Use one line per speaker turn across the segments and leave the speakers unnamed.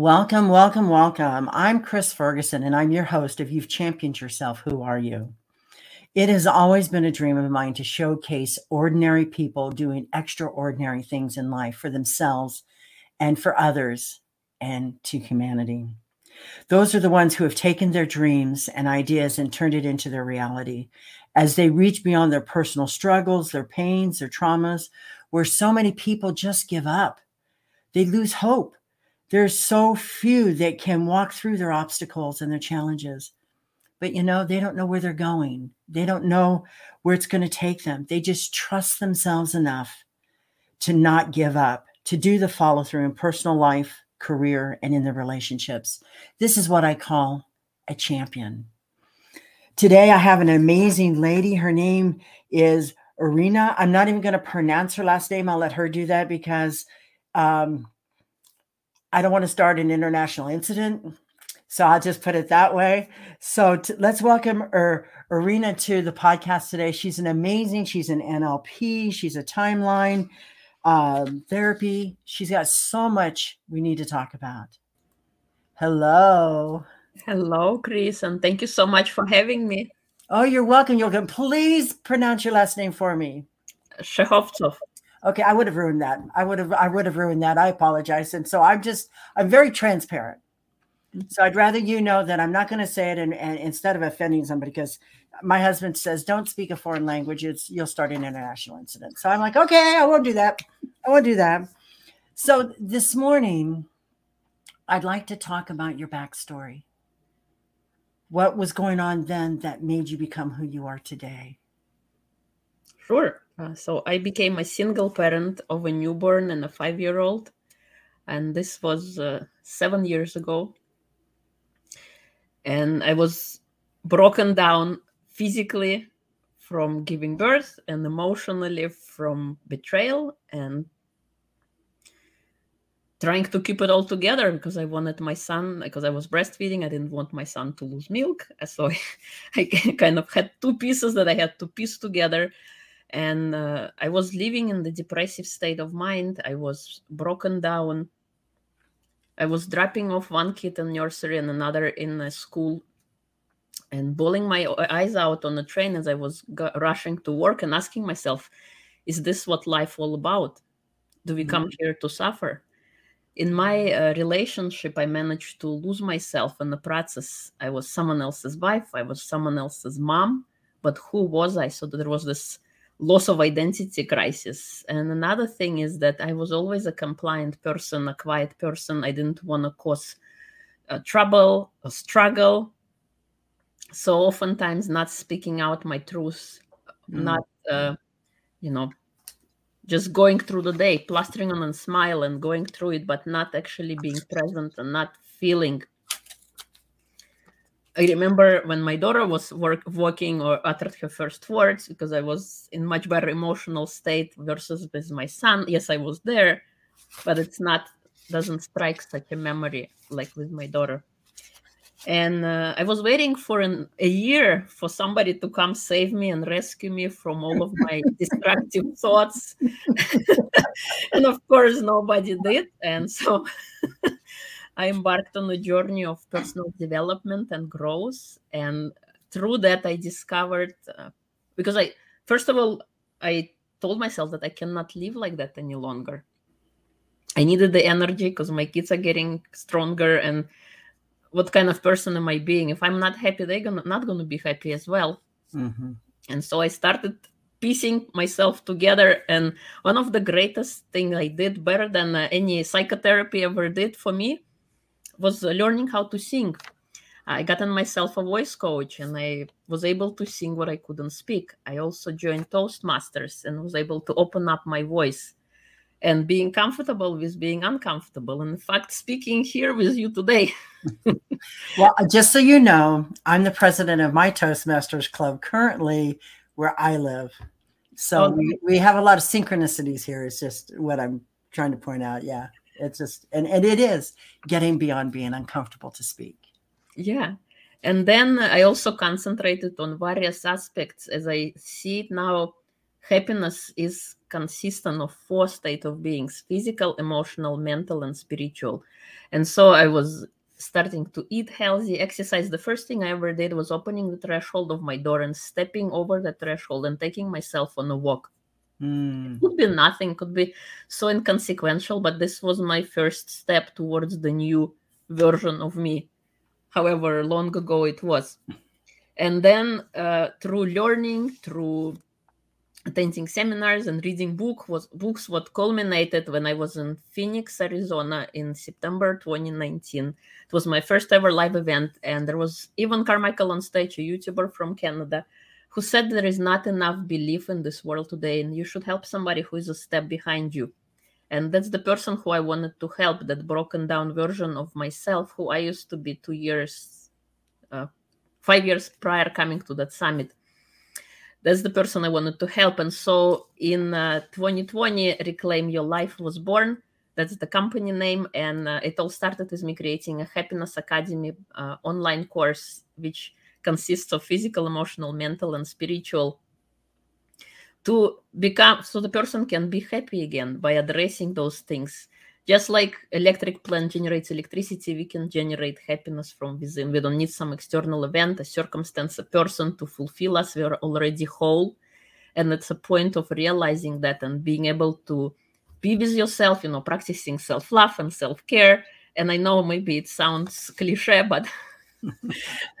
Welcome, welcome, welcome. I'm Chris Ferguson, and I'm your host of You've Championed Yourself. Who are you? It has always been a dream of mine to showcase ordinary people doing extraordinary things in life for themselves and for others and to humanity. Those are the ones who have taken their dreams and ideas and turned it into their reality as they reach beyond their personal struggles, their pains, their traumas, where so many people just give up. They lose hope there's so few that can walk through their obstacles and their challenges. But you know, they don't know where they're going. They don't know where it's going to take them. They just trust themselves enough to not give up, to do the follow through in personal life, career, and in their relationships. This is what I call a champion. Today, I have an amazing lady. Her name is Irina. I'm not even going to pronounce her last name. I'll let her do that because um, I don't want to start an international incident. So I'll just put it that way. So let's welcome er, Irina to the podcast today. She's an amazing, she's an NLP, she's a timeline um, therapy. She's got so much we need to talk about. Hello.
Hello, Chris, and thank you so much for having me.
Oh, you're welcome. You're welcome. Please pronounce your last name for me.
Shehovtsov.
Okay, I would have ruined that. I would have I would have ruined that. I apologize. And so I'm just I'm very transparent. So I'd rather you know that I'm not going to say it and, and instead of offending somebody because my husband says don't speak a foreign language. It's you'll start an international incident. So I'm like, okay, I won't do that. I won't do that. So this morning, I'd like to talk about your backstory. What was going on then that made you become who you are today?
Sure. Uh, so I became a single parent of a newborn and a five year old. And this was uh, seven years ago. And I was broken down physically from giving birth and emotionally from betrayal and trying to keep it all together because I wanted my son, because I was breastfeeding, I didn't want my son to lose milk. So I, I kind of had two pieces that I had to piece together and uh, i was living in the depressive state of mind. I was broken down. I was dropping off one kid in nursery and another in a school and bawling my eyes out on the train as i was g- rushing to work and asking myself is this what life all about? Do we come mm-hmm. here to suffer? In my uh, relationship i managed to lose myself in the process. I was someone else's wife. I was someone else's mom. But who was i? So there was this loss of identity crisis. And another thing is that I was always a compliant person, a quiet person. I didn't want to cause uh, trouble or struggle. So oftentimes, not speaking out my truth, mm. not, uh, you know, just going through the day, plastering on a smile and going through it, but not actually being present and not feeling I remember when my daughter was work, walking or uttered her first words because I was in much better emotional state versus with my son. Yes, I was there, but it's not doesn't strike such a memory like with my daughter. And uh, I was waiting for an, a year for somebody to come save me and rescue me from all of my destructive thoughts. and of course, nobody did. And so I embarked on a journey of personal development and growth. And through that, I discovered uh, because I, first of all, I told myself that I cannot live like that any longer. I needed the energy because my kids are getting stronger. And what kind of person am I being? If I'm not happy, they're gonna, not going to be happy as well. Mm-hmm. And so I started piecing myself together and one of the greatest thing i did better than uh, any psychotherapy ever did for me was learning how to sing. I gotten myself a voice coach and I was able to sing what I couldn't speak. I also joined Toastmasters and was able to open up my voice and being comfortable with being uncomfortable. And in fact, speaking here with you today.
well, just so you know, I'm the president of my Toastmasters Club currently where I live. So okay. we, we have a lot of synchronicities here. It's just what I'm trying to point out. Yeah. It's just and, and it is getting beyond being uncomfortable to speak.
Yeah. And then I also concentrated on various aspects as I see it now. happiness is consistent of four state of beings physical emotional mental and spiritual and so i was starting to eat healthy exercise the first thing i ever did was opening the threshold of my door and stepping over the threshold and taking myself on a walk
Mm.
could be nothing could be so inconsequential but this was my first step towards the new version of me however long ago it was and then uh, through learning through attending seminars and reading book was books what culminated when i was in phoenix arizona in september 2019 it was my first ever live event and there was Evan carmichael on stage a youtuber from canada who said there is not enough belief in this world today and you should help somebody who is a step behind you. And that's the person who i wanted to help that broken down version of myself who i used to be two years uh, five years prior coming to that summit. That's the person i wanted to help. And so in uh, 2020 reclaim your life was born. That's the company name. And uh, it all started with me creating a happiness academy uh, online course which consists of physical emotional mental and spiritual. To become so the person can be happy again by addressing those things. Just like electric plant generates electricity we can generate happiness from within. We don't need some external event a circumstance a person to fulfill us. We are already whole. And it's a point of realizing that and being able to be with yourself you know practicing self-love and self-care. And i know maybe it sounds cliche but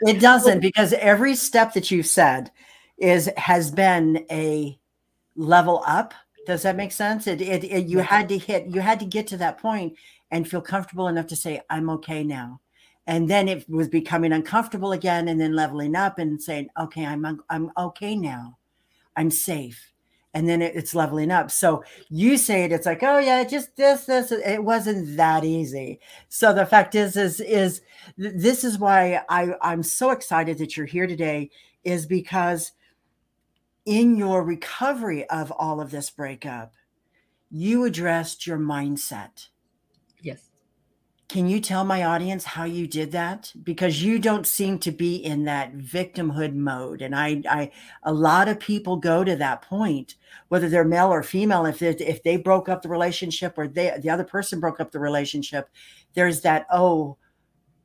It doesn't because every step that you've said is has been a level up. Does that make sense? It, it, it you had to hit you had to get to that point and feel comfortable enough to say I'm okay now. And then it was becoming uncomfortable again and then leveling up and saying okay, I'm I'm okay now. I'm safe. And then it, it's leveling up. So you say it, it's like, oh yeah, just this, this. It wasn't that easy. So the fact is, is, is this is why I, I'm so excited that you're here today, is because in your recovery of all of this breakup, you addressed your mindset.
yes
Can you tell my audience how you did that? Because you don't seem to be in that victimhood mode, and I, I, a lot of people go to that point, whether they're male or female. If they, if they broke up the relationship or they, the other person broke up the relationship, there's that oh,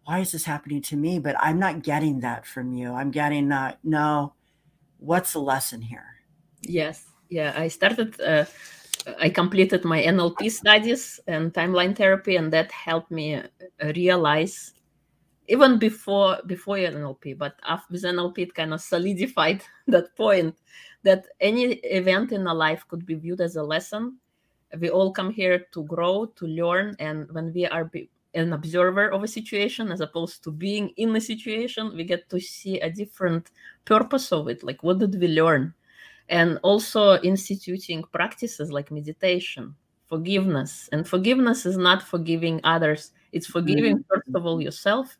why is this happening to me? But I'm not getting that from you. I'm getting that no. What's the lesson here?
Yes, yeah. I started. Uh, I completed my NLP studies and timeline therapy, and that helped me realize, even before before NLP, but after with NLP, it kind of solidified that point that any event in our life could be viewed as a lesson. We all come here to grow, to learn, and when we are an observer of a situation as opposed to being in a situation, we get to see a different purpose of it. Like, what did we learn? And also instituting practices like meditation forgiveness and forgiveness is not forgiving others it's forgiving
Mhm.
first of all yourself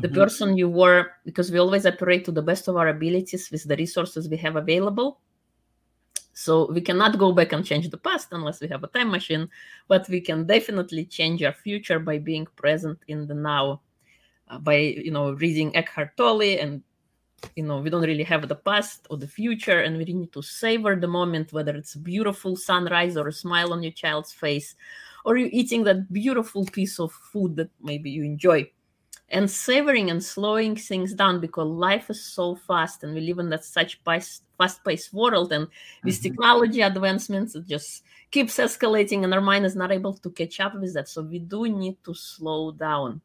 the
Mhm.
person you were because we always operate to the best of our abilities with the resources we have available so we cannot go back and change the past unless we have a time machine but we can definitely change our future by being present in the now uh, by you know reading eckhart tolle and you know we don't really have the past or the future and we need to savor the moment whether it's a beautiful sunrise or a smile on your child's face or you eating that beautiful piece of food that maybe you enjoy and savoring and slowing things down because life is so fast and we live in that such fast-paced world and with
Mhm.
technology advancements it just keeps escalating and our mind is not able to catch up with that so we do need to slow down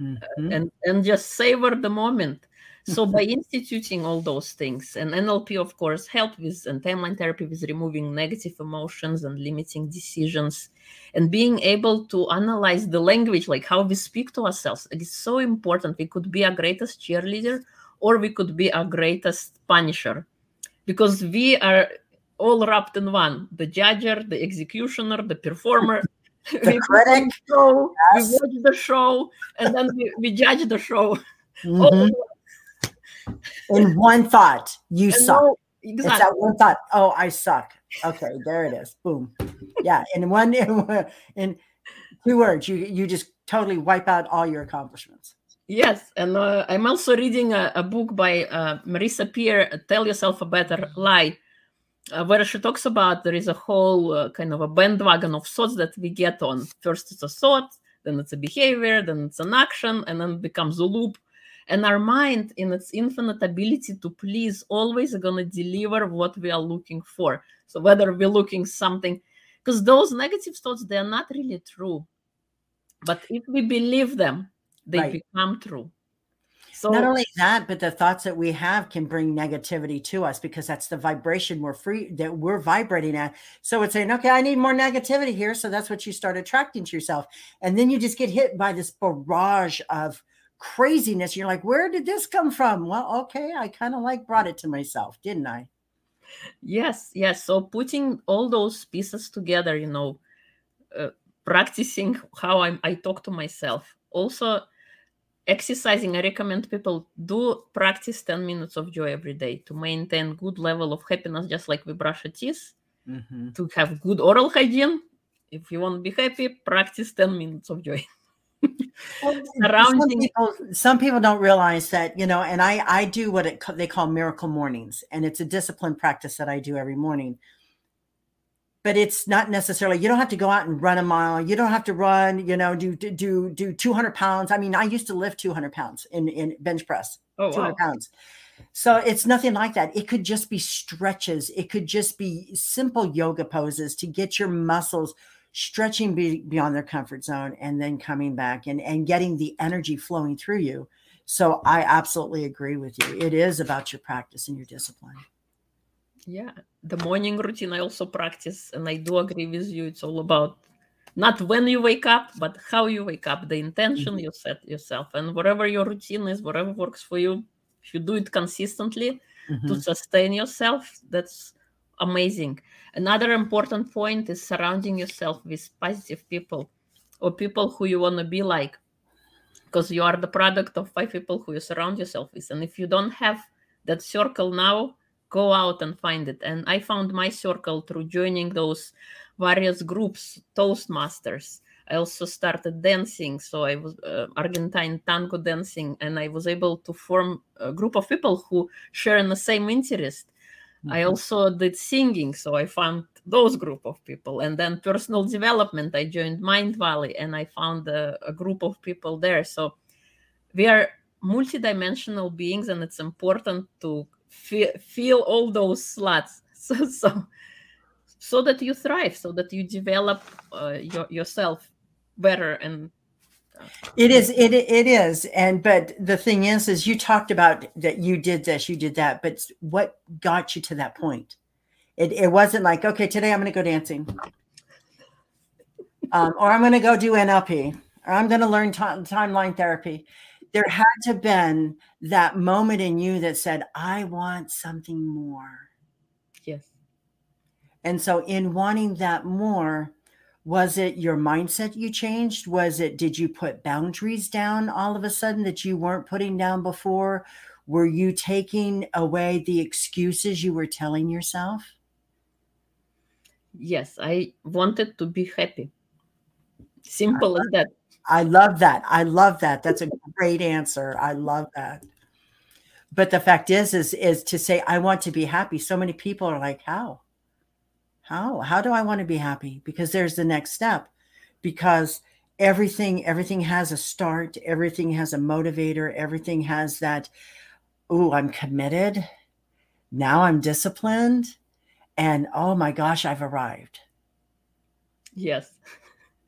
Mhm.
and and just savor the moment so by instituting all those things and nlp of course help with and timeline therapy with removing negative emotions and limiting decisions and being able to analyze the language like how we speak to ourselves it's so important we could be our greatest cheerleader or we could be our greatest punisher because we are all wrapped in one the judger the executioner the performer
The
we
critic,
show,
yes.
we watch the show, and then we, we judge the show.
Mhm.
Oh,
In one thought, you
and
suck.
no-
It's that one thought. Oh, I suck. Okay, there it is. Boom. Yeah, in one in two words, you you just totally wipe out all your accomplishments.
Yes, and uh, I'm also reading a, a book by uh, Marissa Peer, "Tell Yourself a Better Lie," uh, where she talks about there is a whole uh, kind of a bandwagon of thoughts that we get on. First, it's a thought, then it's a behavior, then it's an action, and then it becomes a loop. And our mind, in its infinite ability to please, always going to deliver what we are looking for. So whether we're looking something, because those negative thoughts they are not really true, but if we believe them, they right. become true.
So not only that, but the thoughts that we have can bring negativity to us because that's the vibration we're free that we're vibrating at. So it's saying, okay, I need more negativity here. So that's what you start attracting to yourself. And then you just get hit by this barrage of craziness. You're like, where did this come from? Well, okay, I kind of like brought it to myself, didn't I?
Yes, yes. So putting all those pieces together, you know, uh, practicing how I, I talk to myself. Also, exercising i recommend people do practice 10 minutes of joy every day to maintain good level of happiness just like we brush our teeth mm-hmm. to have good oral hygiene if you want to be happy practice 10 minutes of joy
some people, some people don't realize that you know and i i do what it, they call miracle mornings and it's a discipline practice that i do every morning. But it's not necessarily you don't have to go out and run a mile you don't have to run you know do do do 200 pounds. I mean i used to lift 200 pounds in in bench press oh, 200 wow. pounds. So it's nothing like that. It could just be stretches. It could just be simple yoga poses to get your muscles stretching be, beyond their comfort zone and then coming back and and getting the energy flowing through you. So i absolutely agree with you. It is about your practice and your discipline.
Yeah. The morning routine i also practice and i do agree with you. It's all about not when you wake up but how you wake up the intention mm-hmm. you set yourself. And whatever your routine is whatever works for you if you do it consistently mm-hmm. to sustain yourself that's amazing another important point is surrounding yourself with positive people or people who you want to be like because you are the product of five people who you surround yourself with and if you don't have that circle now go out and find it. And I found my circle through joining those various groups, Toastmasters. I also started dancing, so I was uh, Argentine tango dancing, and I was able to form a group of people who share in the same interest. Mm-hmm. I also did singing, so I found those group of people, and then personal development. I joined Mind Valley and I found a, a group of people there. So we are multidimensional beings, and it's important to feel, feel all those slots so, so so that you thrive so that you develop uh, your, yourself better and
it is it it is. And but the thing is is you talked about that you did this you did that but what got you to that point? It, it wasn't like okay today i'm going to go dancing. Um, or i'm going to go do nlp or i'm going to learn t- timeline therapy. There had to been that moment in you that said, I want something more.
Yes.
And so, in wanting that more, was it your mindset you changed? Was it, did you put boundaries down all of a sudden that you weren't putting down before? Were you taking away the excuses you were telling yourself?
Yes, I wanted to be happy. Simple as that.
I love that. I love that. That's a great answer. I love that. But the fact is, is is to say I want to be happy. So many people are like, how? How? How do I want to be happy? Because there's the next step. Because everything, everything has a start, everything has a motivator, everything has that, oh, I'm committed. Now I'm disciplined. And oh my gosh, I've arrived.
Yes.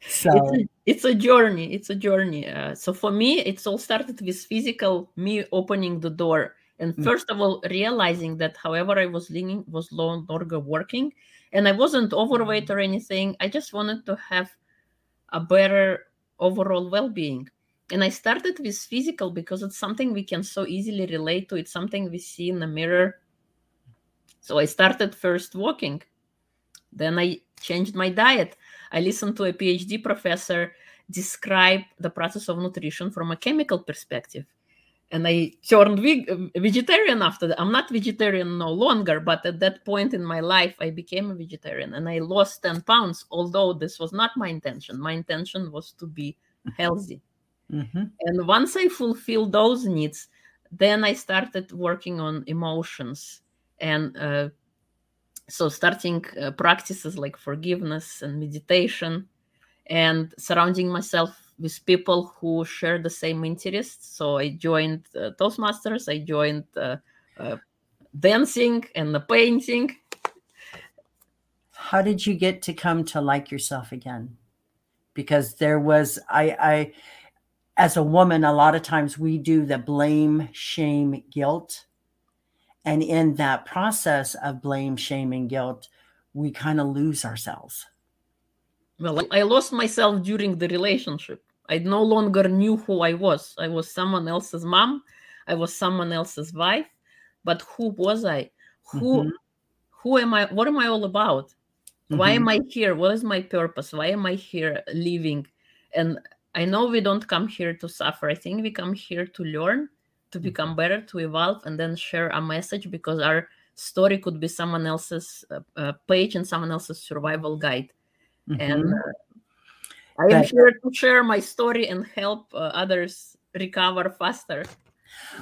So it's a, it's a journey. It's a journey. Uh, so for me, it's all started with physical me opening the door and mm. first of all realizing that however I was leaning was no longer working, and I wasn't overweight or mm. anything. I just wanted to have a better overall well-being. And I started with physical because it's something we can so easily relate to. It's something we see in the mirror. So I started first walking. Then I changed my diet. I listened to a PhD professor describe the process of nutrition from a chemical perspective. And I turned veg- vegetarian after that. I'm not vegetarian no longer, but at that point in my life, I became a vegetarian and I lost 10 pounds, although this was not my intention. My intention was to be healthy. Mm-hmm. And once I fulfilled those needs, then I started working on emotions and uh, so starting uh, practices like forgiveness and meditation and surrounding myself with people who share the same interests. So i joined uh, toastmasters i joined uh, uh dancing and the painting.
How did you get to come to like yourself again? Because there was i i as a woman a lot of times we do the blame shame guilt. And in that process of blame shame and guilt we kind of lose ourselves.
Well i lost myself during the relationship i no longer knew who i was. I was someone else's mom. I was someone else's wife. But who was i? Who mm-hmm. who am i what am i all about? Mm-hmm. why am i here? What is my purpose? Why am i here living? And i know we don't come here to suffer. I think we come here to learn to mm-hmm. become better to evolve and then share a message because our story could be someone else's uh, uh, page and someone else's survival guide. Mm-hmm. and uh, i am here to share my story and help uh, others recover faster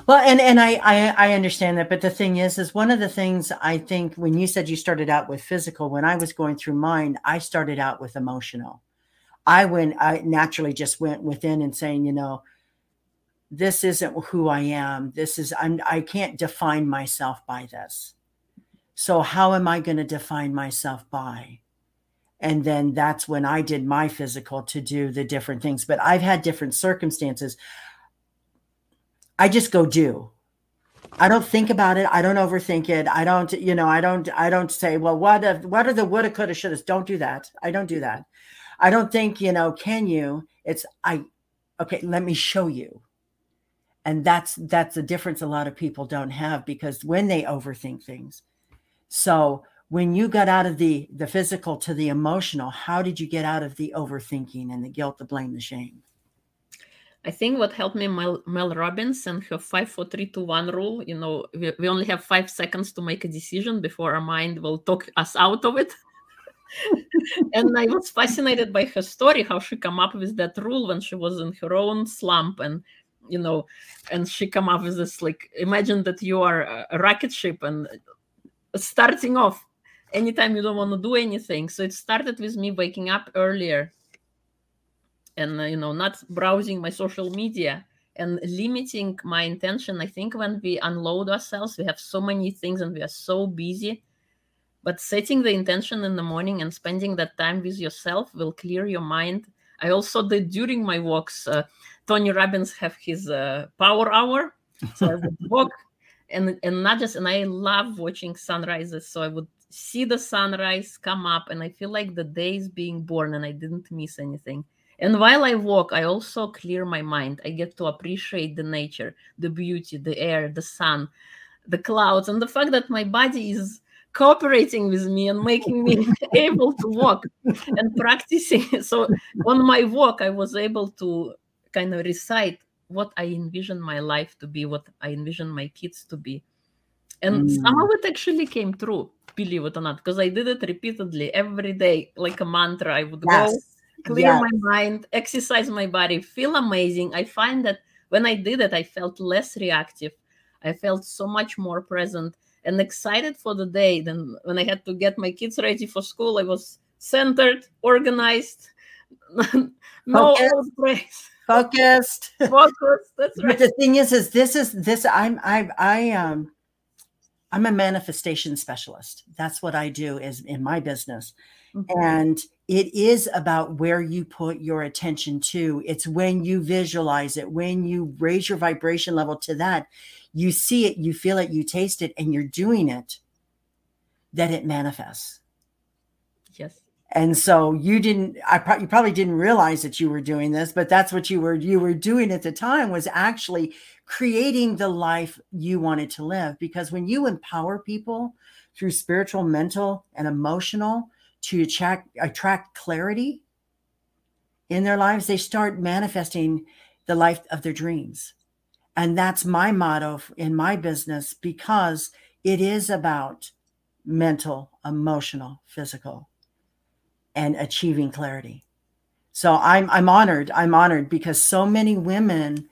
well, and and I, I I understand that, but the thing is, is one of the things I think when you said you started out with physical, when I was going through mine, I started out with emotional. I went, I naturally just went within and saying, you know, this isn't who I am. This is I'm I can't define myself by this. So how am I going to define myself by? And then that's when I did my physical to do the different things. But I've had different circumstances. I just go do. I don't think about it. I don't overthink it. I don't, you know, I don't, I don't say, well, what if, what are the woulda, coulda, shouldas? Don't do that. I don't do that. I don't think, you know, can you? It's I, okay, let me show you. And that's that's the difference a lot of people don't have because when they overthink things. So when you got out of the the physical to the emotional, how did you get out of the overthinking and the guilt, the blame, the shame?
I think what helped me, Mel, Mel Robbins and her five, four, three, two, one rule. You know, we, we only have five seconds to make a decision before our mind will talk us out of it. and I was fascinated by her story, how she come up with that rule when she was in her own slump, and you know, and she come up with this like, imagine that you are a rocket ship and starting off anytime you don't want to do anything. So it started with me waking up earlier and uh, you know not browsing my social media and limiting my intention. I think when we unload ourselves we have so many things and we are so busy. But setting the intention in the morning and spending that time with yourself will clear your mind. I also did during my walks uh, tony robbins have his uh, power hour. So i would walk and and not just and i love watching sunrises. So i would see the sunrise come up and i feel like the day is being born and i didn't miss anything and while I walk, I also clear my mind. I get to appreciate the nature, the beauty, the air, the sun, the clouds, and the fact that my body is cooperating with me and making me able to walk and practicing. So on my walk, I was able to kind of recite what I envision my life to be, what I envision my kids to be. And mm. some of it actually came true, believe it or not, because I did it repeatedly every day, like a mantra. I would yes. go clear yes. my mind, exercise my body, feel amazing. I find that when I did it, I felt less reactive. I felt so much more present and excited for the day than when I had to get my kids ready for school. I was centered, organized, no
focused. Focused.
Focused. That's right.
But the thing is, is this is this I'm I I um I'm a manifestation specialist. That's what I do is in my business. Mm-hmm. And it is about where you put your attention to. It's when you visualize it, when you raise your vibration level to that, you see it, you feel it, you taste it, and you're doing it, that it manifests. And so you didn't, I pro- you probably didn't realize that you were doing this, but that's what you were, you were doing at the time was actually creating the life you wanted to live. Because when you empower people through spiritual, mental, and emotional, to attract, attract clarity in their lives, they start manifesting the life of their dreams. And that's my motto in my business because it is about mental, emotional, physical, and achieving clarity. So I'm I'm honored. I'm honored because so many women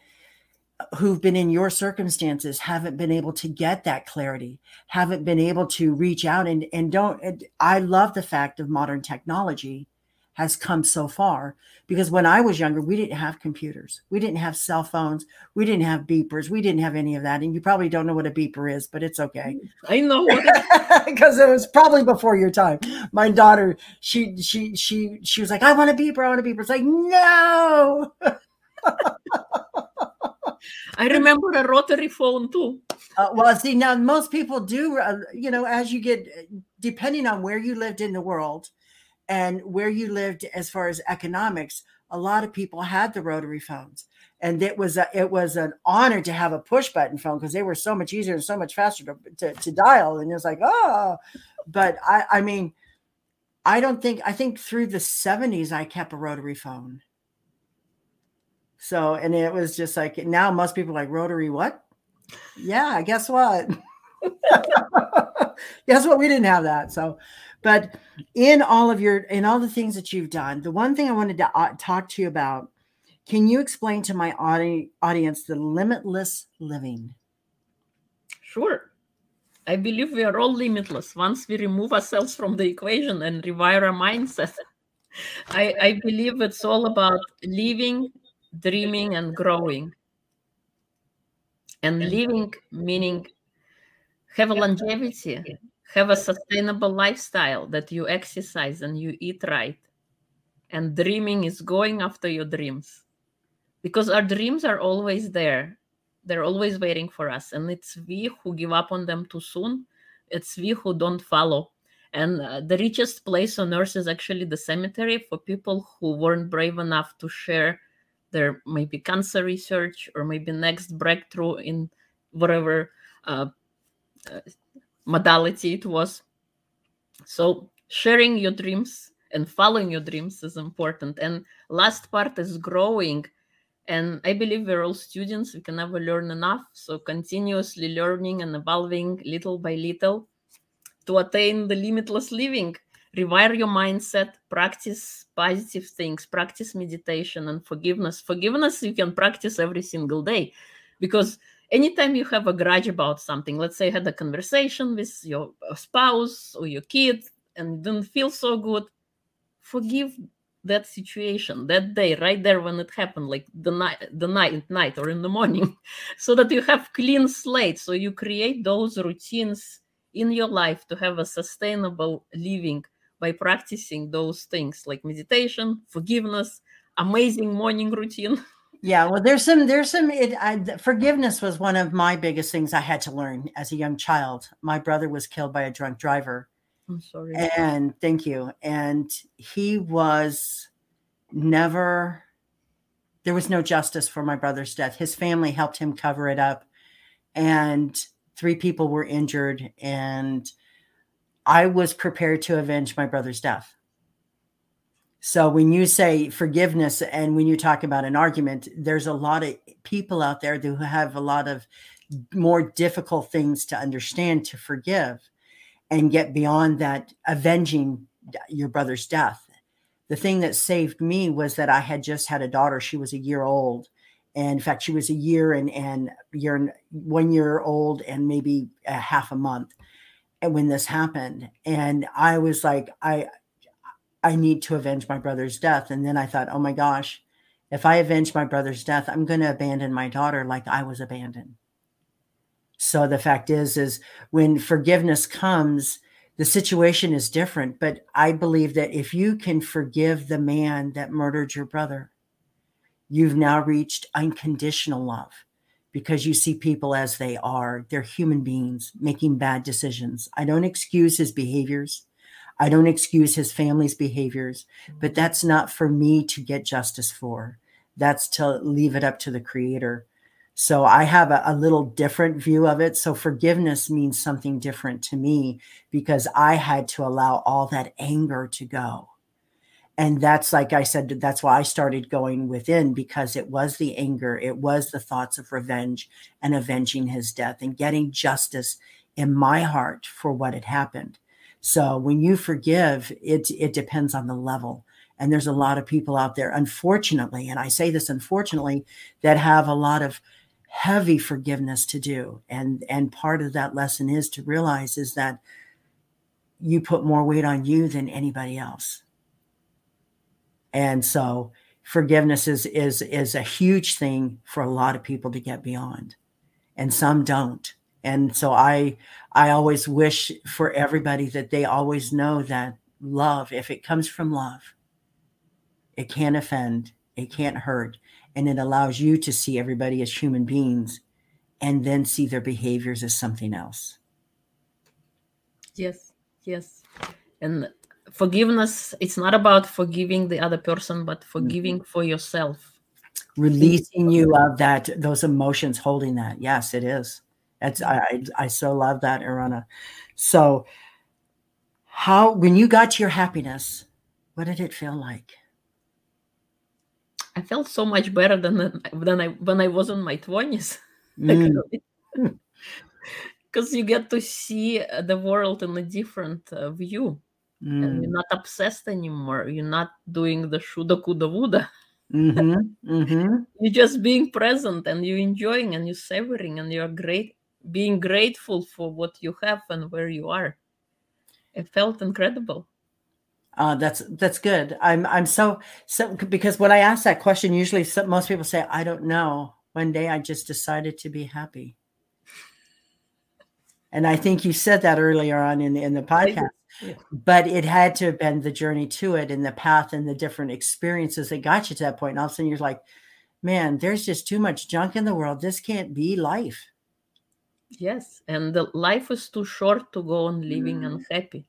who've been in your circumstances haven't been able to get that clarity, haven't been able to reach out and and don't I love the fact of modern technology has come so far because when I was younger, we didn't have computers, we didn't have cell phones, we didn't have beepers, we didn't have any of that. And you probably don't know what a beeper is, but it's okay.
I know
because it was probably before your time. My daughter, she she she she was like, I want a beeper, I want a beeper. It's like, no.
I remember a rotary phone too.
Uh, well, see, now most people do, uh, you know, as you get, depending on where you lived in the world and where you lived as far as economics, a lot of people had the rotary phones. And it was a, it was an honor to have a push button phone because they were so much easier and so much faster to, to, to dial. And it was like, oh, but I, I mean, I don't think, I think through the 70s, I kept a rotary phone so, and it was just like now most people like rotary what? Yeah, guess what? guess what? We didn't have that. So, but in all of your in all the things that you've done, the one thing I wanted to uh, talk to you about, can you explain to my audi- audience the limitless living?
Sure. I believe we are all limitless once we remove ourselves from the equation and rewire our mindset. I, I believe it's all about living dreaming and growing. And living meaning have a longevity, have a sustainable lifestyle that you exercise and you eat right. And dreaming is going after your dreams because our dreams are always there. They're always waiting for us. And it's we who give up on them too soon. It's we who don't follow. And uh, the richest place on earth is actually the cemetery for people who weren't brave enough to share their maybe cancer research or maybe next breakthrough in whatever uh, uh, modality it was. So sharing your dreams and following your dreams is important. And last part is growing. And i believe we're all students. We can never learn enough. So continuously learning and evolving little by little to attain the limitless living. Rewire your mindset. Practice positive things. Practice meditation and forgiveness. Forgiveness you can practice every single day because anytime you have a grudge about something let's say you had a conversation with your uh, spouse or your kid and didn't feel so good forgive that situation that day right there when it happened like the night the night night or in the morning so that you have clean slate so you create those routines in your life to have a sustainable living by practicing those things like meditation, forgiveness, amazing morning routine.
Yeah, well, there's some, there's some. It, I, forgiveness was one of my biggest things I had to learn as a young child. My brother was killed by a drunk driver.
I'm sorry.
And thank you. And he was never. There was no justice for my brother's death. His family helped him cover it up, and three people were injured, and I was prepared to avenge my brother's death. So when you say forgiveness and when you talk about an argument, there's a lot of people out there who have a lot of more difficult things to understand to forgive and get beyond that avenging your brother's death. The thing that saved me was that I had just had a daughter. She was a year old. And in fact, she was a year and, and year, one year old and maybe a half a month eh, when this happened and i was like i i need to avenge my brother's death and then i thought oh my gosh if i avenge my brother's death i'm going to abandon my daughter like i was abandoned so the fact is is when forgiveness comes the situation is different but i believe that if you can forgive the man that murdered your brother you've now reached unconditional love because you see people as they are. They're human beings making bad decisions. I don't excuse his behaviors. I don't excuse his family's behaviors, mm-hmm. but that's not for me to get justice for. That's to leave it up to the creator. So I have a, a, little different view of it. So forgiveness means something different to me because I had to allow all that anger to go and that's like i said that's why i started going within because it was the anger it was the thoughts of revenge and avenging his death and getting justice in my heart for what had happened so when you forgive it it depends on the level. And there's a lot of people out there unfortunately and i say this unfortunately that have a lot of heavy forgiveness to do. And and part of that lesson is to realize is that you put more weight on you than anybody else. And so forgiveness is is is a huge thing for a lot of people to get beyond. And some don't and so i i always wish for everybody that they always know that love if it comes from love it can't offend it can't hurt and it allows you to see everybody as human beings and then see their behaviors as something else.
Yes yes. And forgiveness it's not about forgiving the other person but forgiving mm-hmm. for yourself.
Releasing you of that those emotions holding that. Yes it is that's i i so love that Irina. so how when you got to your happiness what did it feel like
I felt so much better than than I when I was in my twenties. Because mm. you get to see uh, the world in a different uh, view, mm. and you're mm. not obsessed anymore. You're not doing the shuda kuda wuda. Mm-hmm. Mm-hmm. you're just being present, and you're enjoying, and you're savoring, and you're great, being grateful for what you have and where you are. It felt incredible.
Uh, that's that's good. I'm I'm so so because when I ask that question, usually some, most people say I don't know. One day I just decided to be happy, and I think you said that earlier on in the, in the podcast. Yeah. But it had to have been the journey to it and the path and the different experiences that got you to that point. And all of a sudden you're like, man, there's just too much junk in the world. This can't be life.
Yes, and the life is too short to go on living mm. unhappy.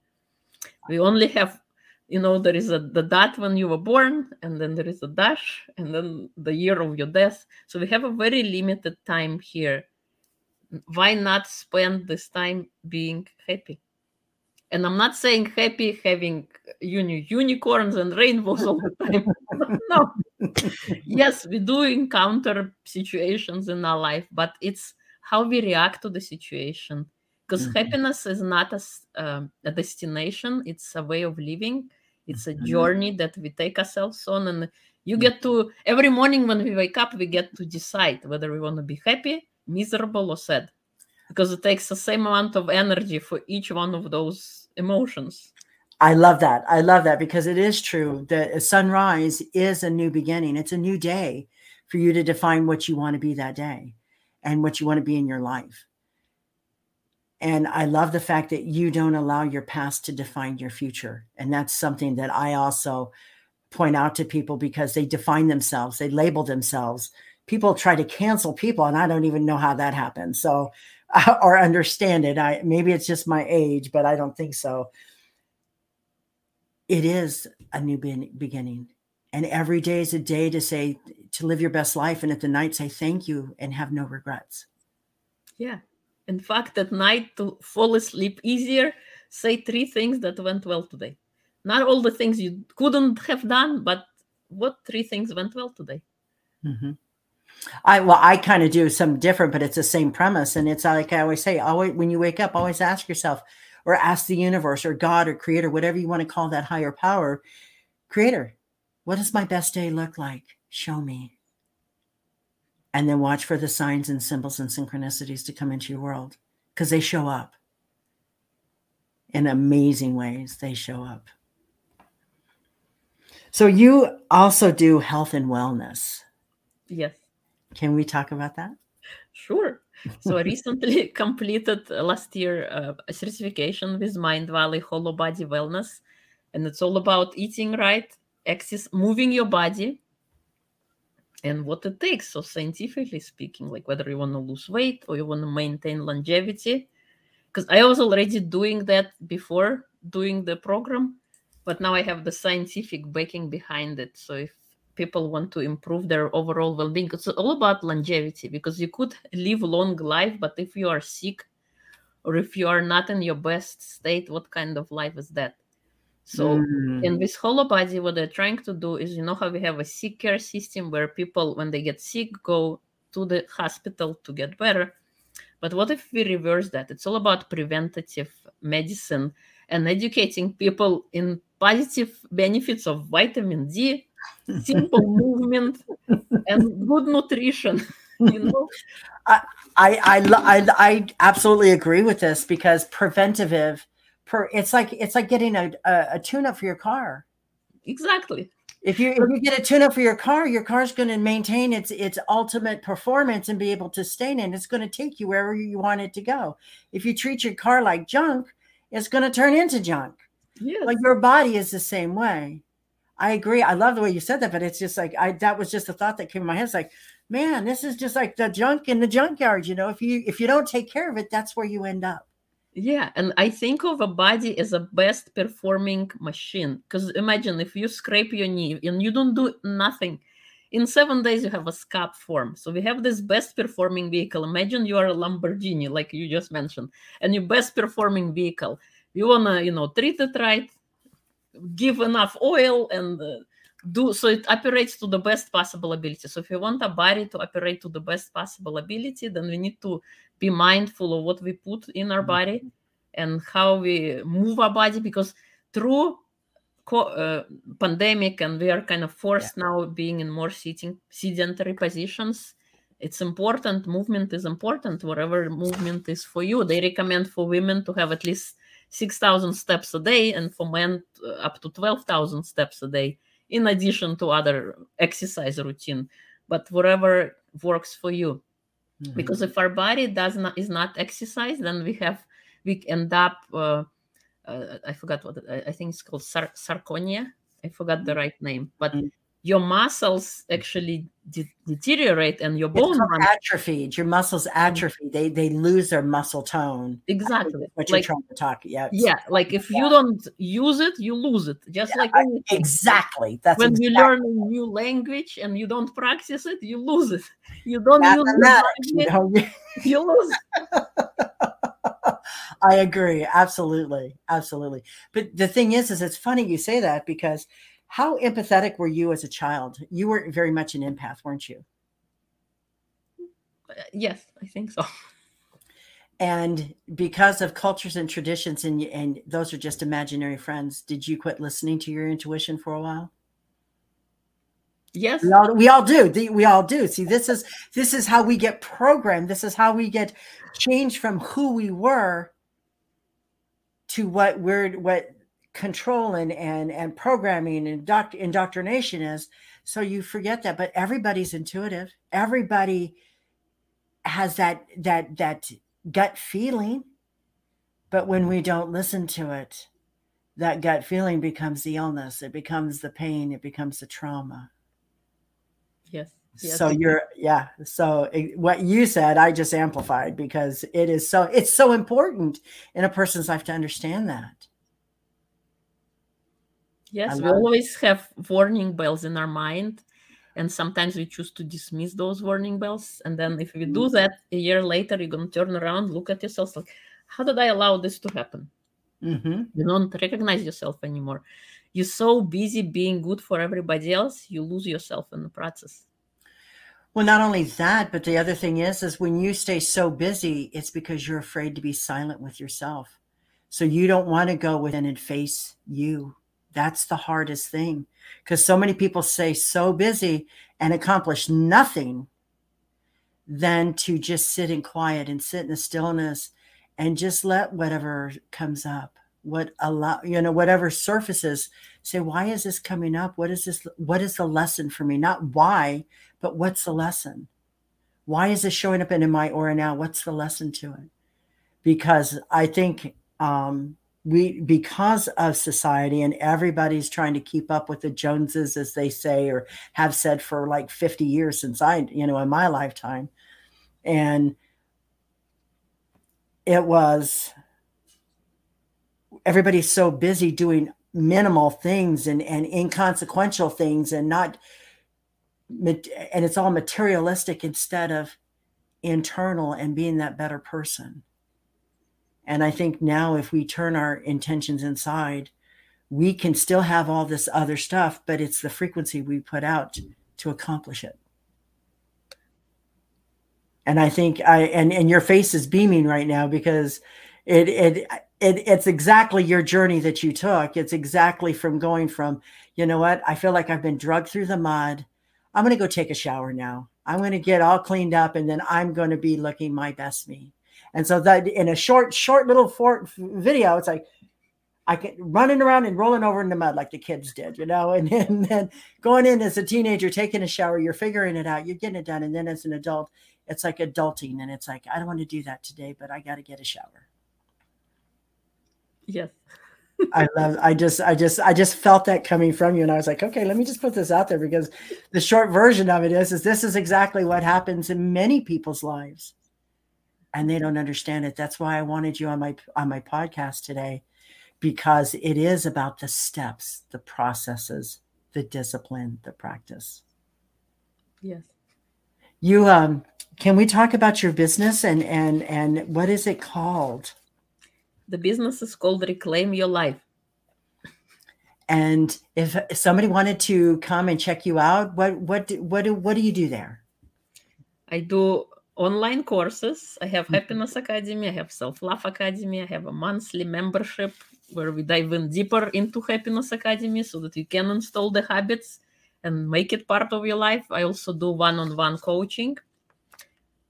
We only have you know there is a the date when you were born and then there is a dash and then the year of your death. So we have a very limited time here. Why not spend this time being happy? And i'm not saying happy having uni- unicorns and rainbows all the time. No. Yes we do encounter situations in our life but it's how we react to the situation. Because mm-hmm. happiness is not a, uh, a destination it's a way of living. It's a journey that we take ourselves on and you get to every morning when we wake up we get to decide whether we want to be happy miserable or sad. Because it takes the same amount of energy for each one of those emotions.
I love that. I love that because it is true that sunrise is a new beginning. It's a new day for you to define what you want to be that day and what you want to be in your life. And I love the fact that you don't allow your past to define your future. And that's something that I also point out to people because they define themselves, they label themselves. People try to cancel people, and I don't even know how that happens. So, or understand it. I maybe it's just my age, but I don't think so. It is a new beginning. And every day is a day to say, to live your best life. And at the night, say thank you and have no regrets.
Yeah, in fact, at night to fall asleep easier, say three things that went well today. Not all the things you couldn't have done, but what three things went well today?
Mm-hmm. I well, I kind of do some different, but it's the same premise, and it's like I always say: always when you wake up, always ask yourself, or ask the universe, or God, or Creator, whatever you want to call that higher power, Creator, what does my best day look like? Show me and then watch for the signs and symbols and synchronicities to come into your world because they show up in amazing ways. They show up. So, you also do health and wellness.
Yes.
Can we talk about that?
Sure. So, I recently completed last year uh, a certification with Mindvalley Whole Body Wellness. And it's all about eating right, exercise, moving your body, and what it takes. So, scientifically speaking, like whether you want to lose weight or you want to maintain longevity, because I was already doing that before doing the program, but now I have the scientific backing behind it. So, if people want to improve their overall well-being, it's all about longevity because you could live long life, but if you are sick or if you are not in your best state, what kind of life is that? So mm. in this body, what they're trying to do is, you know, how we have a sick care system where people, when they get sick, go to the hospital to get better. But what if we reverse that? It's all about preventative medicine and educating people in positive benefits of vitamin D, simple movement, and good nutrition. you know
I, I I I absolutely agree with this because preventative per it's like it's like getting a, a, a tune up for your car.
Exactly.
If you if you get a tune up for your car your car's going to maintain its its ultimate performance and be able to stay in it's going to take you wherever you want it to go. If you treat your car like junk it's going to turn into junk.
Yes.
like your body is the same way. I agree. I love the way you said that but it's just like i that was just a thought that came in my head. It's like man this is just like the junk in the junkyard you know? If you if you don't take care of it that's where you end up
yeah and i think of a body as a best performing machine because imagine if you scrape your knee and you don't do nothing. In seven days you have a scap form. So we have this best performing vehicle. Imagine you are a lamborghini like you just mentioned and your best performing vehicle. You want to you know treat it right give enough oil and uh, do so it operates to the best possible ability. So if you want a body to operate to the best possible ability then we need to be mindful of what we put in our body
Mhm.
and how we move our body because through co- uh, pandemic and we are kind of forced now being in more sitting sedentary positions it's important movement is important whatever movement is for you. They recommend for women to have at least 6000 steps a day and for men uh, up to 12000 steps a day in addition to other exercise routine but whatever works for you
Mhm.
because if our body does not is not exercised then we have we end up uh, uh, i forgot what I- think it's called sar- sarconia i forgot the right name but
Mm.
Your muscles actually de- deteriorate and your bone
atrophied. Your muscles mm-hmm. atrophy. They they lose their muscle tone.
exactly
What you're trying to talk. Yeah.
yeah like if you don't use it you lose it just like anything.
Exactly. That's
when you learn a new language and you don't practice it you lose it you don't use
mathematics. You,
you lose
I agree. Absolutely. Absolutely. But the thing is, is it's funny you say that because how empathetic were you as a child? You were very much an empath, weren't you?
Uh, yes i think so
And because of cultures and traditions, and and those are just imaginary friends, did you quit listening to your intuition for a while?
yes
We all, we all do. We all do. See, this is this is how we get programmed. This is how we get changed from who we were to what we're what control and and, and programming and doc, indoctrination is. So you forget that. But everybody's intuitive. Everybody has that that that gut feeling. But when we don't listen to it, that gut feeling becomes the illness. It becomes the pain. It becomes the trauma.
yes yes
So you're yeah. So it- what you said, I just amplified because it is so it's so important in a person's life to understand that.
Yes, we always have warning bells in our mind, and sometimes we choose to dismiss those warning bells. And then, if we do that a year later, you're gonna turn around, look at yourself, like, how did I allow this to happen?
hmm
You don't recognize yourself anymore. You're so busy being good for everybody else, you lose yourself in the process.
Well, not only that, but the other thing is, is when you stay so busy, it's because you're afraid to be silent with yourself. So you don't want to go within and face you. That's the hardest thing because so many people stay so busy and accomplish nothing than to just sit in quiet and sit in the stillness and just let whatever comes up, what allow, you know, whatever surfaces say, why is this coming up? What is this? What is the lesson for me? Not why, but what's the lesson? Why is this showing up in my aura now? What's the lesson to it? Because I think um, we, because of society and everybody's trying to keep up with the Joneses, as they say, or have said for like 50 years since I, you know, in my lifetime. And it was everybody's so busy doing minimal things and, and inconsequential things and not and it's all materialistic instead of internal and being that better person and i think now if we turn our intentions inside we can still have all this other stuff but it's the frequency we put out to accomplish it. And i think i and and your face is beaming right now because it it it it's exactly your journey that you took. It's exactly from going from you know what? I feel like i've been drugged through the mud. I'm going to go take a shower now. I'm going to get all cleaned up and then I'm going to be looking my best me. And so that in a short, short little for, video, it's like I can running around and rolling over in the mud like the kids did, you know, and, and then going in as a teenager, taking a shower, you're figuring it out, you're getting it done. And then as an adult, it's like adulting. And it's like, I don't want to do that today, but I got to get a shower.
Yes.
I love I just I just I just felt that coming from you and I was like, okay, let me just put this out there because the short version of it is is this is exactly what happens in many people's lives. And they don't understand it. That's why I wanted you on my on my podcast today because it is about the steps, the processes, the discipline, the practice.
Yes.
You um can we talk about your business and and and what is it called?
The business is called Reclaim Your Life.
And if somebody wanted to come and check you out, what what what do, what do you do there?
I do online courses. I have. Happiness Academy, I have Self Love Academy, I have a monthly membership where we dive in deeper into Happiness Academy so that you can install the habits and make it part of your life. I also do one-on-one coaching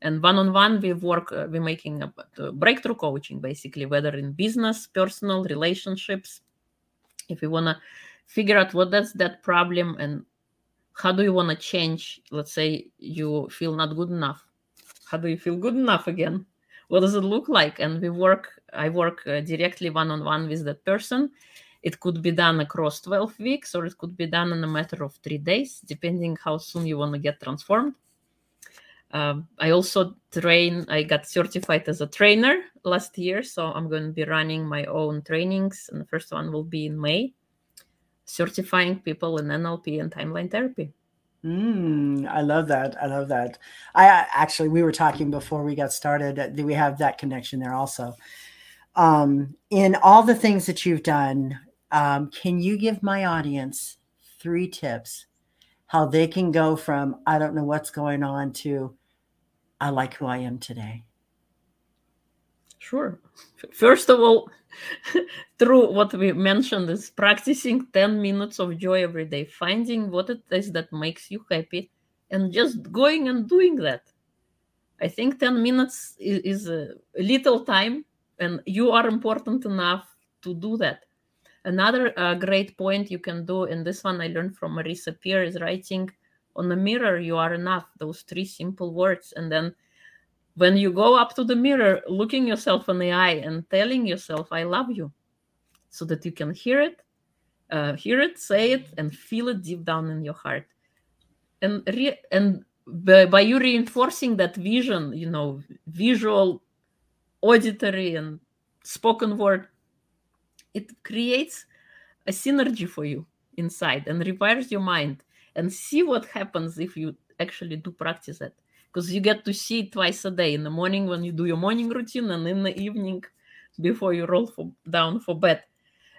and one-on-one we work uh, we're making a, a breakthrough coaching basically whether in business personal relationships if you want to figure out what that's that problem and how do you want to change let's say you feel not good enough how do you feel good enough again what does it look like and we work i work uh, directly one-on-one with that person it could be done across 12 weeks or it could be done in a matter of three days depending how soon you want to get transformed um, I also train, I got certified as a trainer last year. So I'm going to be running my own trainings. And the first one will be in May, certifying people in NLP and timeline therapy.
Mm, I love that. I love that. I actually, we were talking before we got started. That we have that connection there also. Um, in all the things that you've done, um, can you give my audience three tips how they can go from I don't know what's going on to I like who I am today?
Sure. First of all, through what we mentioned is practicing 10 minutes of joy every day, finding what it is that makes you happy, and just going and doing that. I think 10 minutes is, is a little time, and you are important enough to do that. Another uh, great point you can do, and this one I learned from Marisa Peer, is writing on the mirror you are enough those three simple words and then when you go up to the mirror looking yourself in the eye and telling yourself i love you so that you can hear it uh, hear it say it and feel it deep down in your heart. And re- and by, by you reinforcing that vision you know visual auditory and spoken word it creates a synergy for you inside and rewires your mind and see what happens if you actually do practice it because you get to see it twice a day. In the morning when you do your morning routine and in the evening before you roll for, down for bed.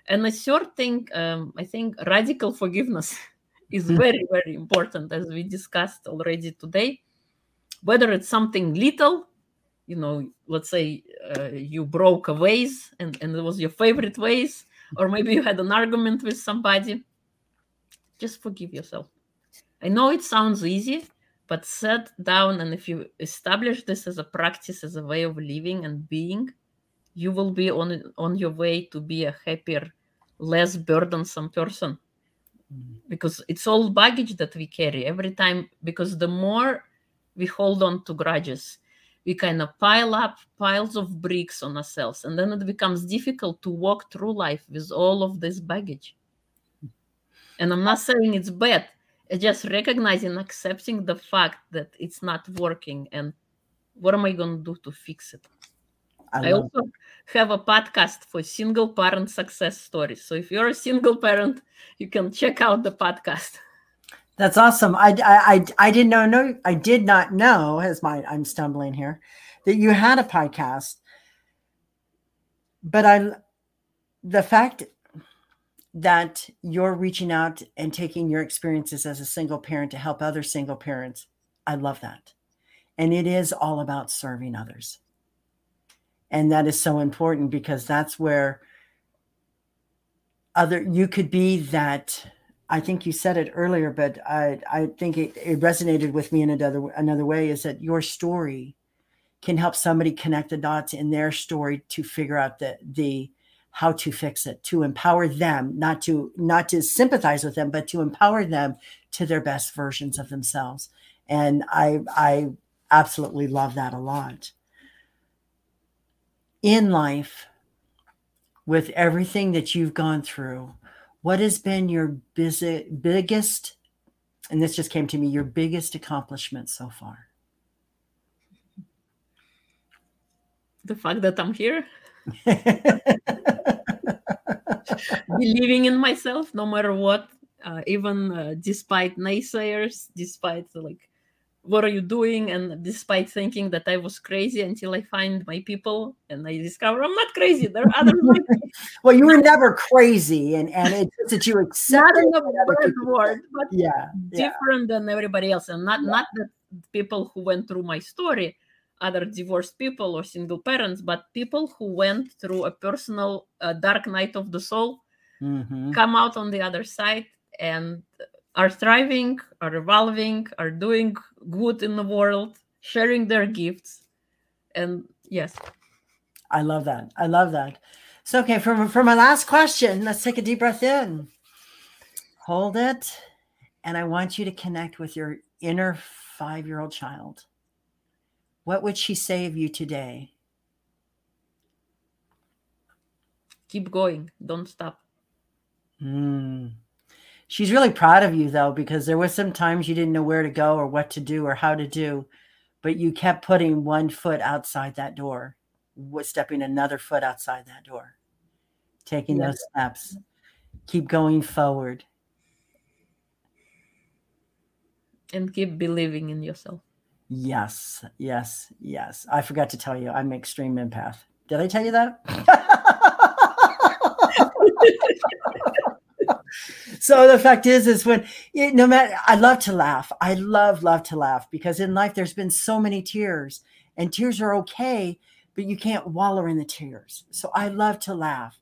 And a third thing um, i think radical forgiveness is hmm. very very important as we discussed already today. Whether it's something little you know let's say uh, you broke a vase and, and it was your favorite vase or maybe you had an argument with somebody just forgive yourself. I know it sounds easy, but sit down and if you establish this as a practice, as a way of living and being, you will be on on your way to be a happier, less burdensome person. Mm-hmm. Because it's all baggage that we carry every time. Because the more we hold on to grudges, we kind of pile up piles of bricks on ourselves, and then it becomes difficult to walk through life with all of this baggage. And I'm not saying it's bad just recognizing accepting the fact that it's not working and what am i going to do to fix it? I, I also have a podcast for single parent success stories. So if you're a single parent you can check out the podcast.
That's awesome. I i i, didn't know no i did not know as my i'm stumbling here that you had a podcast. But i the fact that you're reaching out and taking your experiences as a single parent to help other single parents. I love that. And it is all about serving others. And that is so important because that's where other you could be that I think you said it earlier, but I, I think it, it resonated with me in another another way is that your story can help somebody connect the dots in their story to figure out the the how to fix it, to empower them, not to not to sympathize with them, but to empower them to their best versions of themselves. And I I absolutely love that a lot. In life, with everything that you've gone through, what has been your busy, biggest, and this just came to me, your biggest accomplishment so far?
The fact that I'm here. Believing in myself no matter what, uh, even uh, despite naysayers, despite like what are you doing and despite thinking that i was crazy until i find my people and i discover i'm not crazy there are others
well you were never crazy and and it's that you accept
not in a word but
yeah
different yeah. than everybody else and not yeah. not the people who went through my story other divorced people or single parents but people who went through a personal uh, dark night of the soul mm-hmm. come out on the other side and are thriving, are evolving, are doing good in the world, sharing their gifts. And yes.
I love that. I love that. So, okay, for, for my last question, let's take a deep breath in. Hold it. And I want you to connect with your inner five year old child. What would she say of you today?
Keep going. Don't stop.
Hmm. She's really proud of you though, because there was some times you didn't know where to go or what to do or how to do, but you kept putting one foot outside that door, was stepping another foot outside that door, taking yes. those steps. Keep going forward.
And keep believing in yourself.
Yes, yes, yes. I forgot to tell you, I'm extreme empath. Did I tell you that? so the fact is is when no matter i love to laugh i love love to laugh because in life there's been so many tears and tears are okay but you can't wallow in the tears so i love to laugh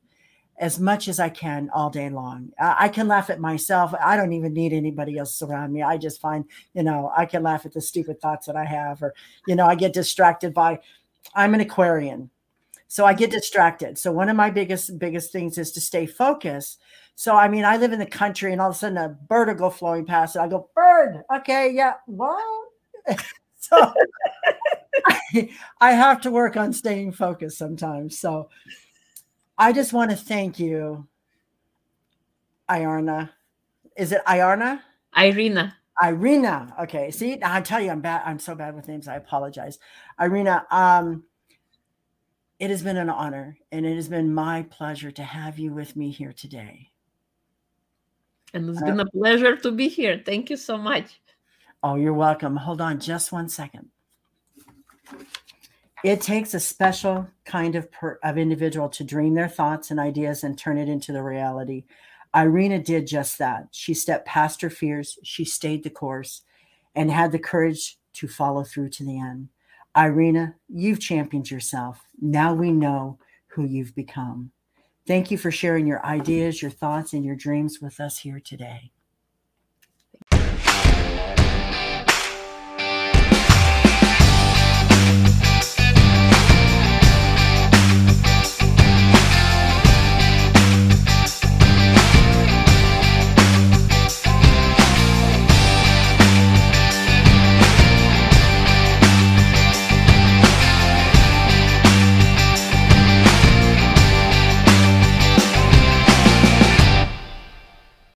as much as i can all day long. I, can laugh at myself. I don't even need anybody else around me. I just find you know i can laugh at the stupid thoughts that i have or you know i get distracted by i'm an aquarian so i get distracted. So one of my biggest biggest things is to stay focused. So I mean, I live in the country, and all of a sudden a bird will go flowing past, and I go, "Bird, okay, yeah, what?" so I, I have to work on staying focused sometimes. So I just want to thank you, Iarna. Is it Iarna?
Irina.
Irina. Okay. See, I tell you, I'm bad. I'm so bad with names. I apologize. Irina, um, it has been an honor and it has been my pleasure to have you with me here today.
And it's uh, been a pleasure to be here. Thank you so much.
Oh, you're welcome. Hold on just one second. It takes a special kind of, per, of individual to dream their thoughts and ideas and turn it into the reality. Irina did just that. She stepped past her fears, she stayed the course, and had the courage to follow through to the end. Irina, you've championed yourself. Now we know who you've become. Thank you for sharing your ideas, your thoughts, and your dreams with us here today.